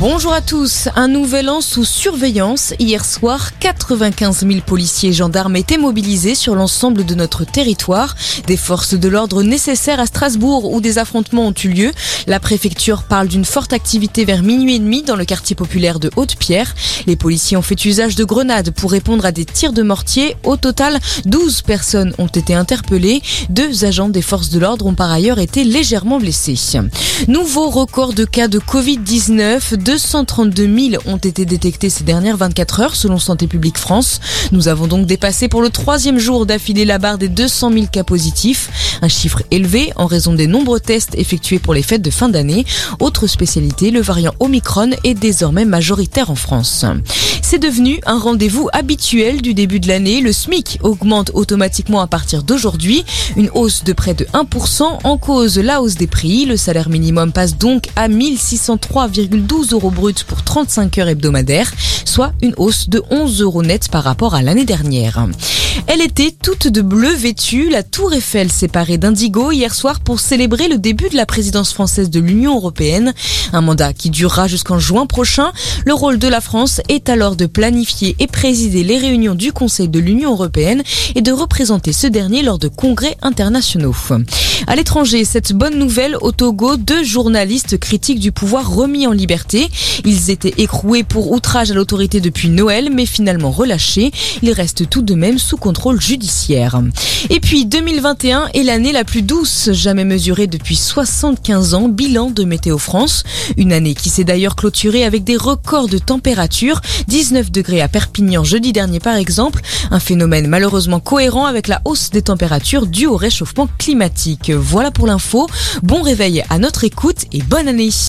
Bonjour à tous. Un nouvel an sous surveillance. Hier soir, 95 000 policiers et gendarmes étaient mobilisés sur l'ensemble de notre territoire. Des forces de l'ordre nécessaires à Strasbourg où des affrontements ont eu lieu. La préfecture parle d'une forte activité vers minuit et demi dans le quartier populaire de Haute-Pierre. Les policiers ont fait usage de grenades pour répondre à des tirs de mortier. Au total, 12 personnes ont été interpellées. Deux agents des forces de l'ordre ont par ailleurs été légèrement blessés. Nouveau record de cas de Covid-19. 232 000 ont été détectés ces dernières 24 heures selon Santé publique France. Nous avons donc dépassé pour le troisième jour d'affilée la barre des 200 000 cas positifs. Un chiffre élevé en raison des nombreux tests effectués pour les fêtes de fin d'année. Autre spécialité, le variant Omicron est désormais majoritaire en France. C'est devenu un rendez-vous habituel du début de l'année. Le SMIC augmente automatiquement à partir d'aujourd'hui. Une hausse de près de 1% en cause la hausse des prix. Le salaire minimum passe donc à 1603,12 euros bruts pour 35 heures hebdomadaires, soit une hausse de 11 euros net par rapport à l'année dernière. Elle était toute de bleu vêtue. La tour Eiffel s'est parée d'indigo hier soir pour célébrer le début de la présidence française de l'Union européenne. Un mandat qui durera jusqu'en juin prochain. Le rôle de la France est alors de planifier et présider les réunions du Conseil de l'Union européenne et de représenter ce dernier lors de congrès internationaux. À l'étranger, cette bonne nouvelle au Togo, deux journalistes critiques du pouvoir remis en liberté. Ils étaient écroués pour outrage à l'autorité depuis Noël, mais finalement relâchés. Ils restent tout de même sous contrôle judiciaire. Et puis 2021 est l'année la plus douce jamais mesurée depuis 75 ans, bilan de Météo France. Une année qui s'est d'ailleurs clôturée avec des records de température, 19 degrés à Perpignan jeudi dernier par exemple, un phénomène malheureusement cohérent avec la hausse des températures due au réchauffement climatique. Voilà pour l'info, bon réveil à notre écoute et bonne année.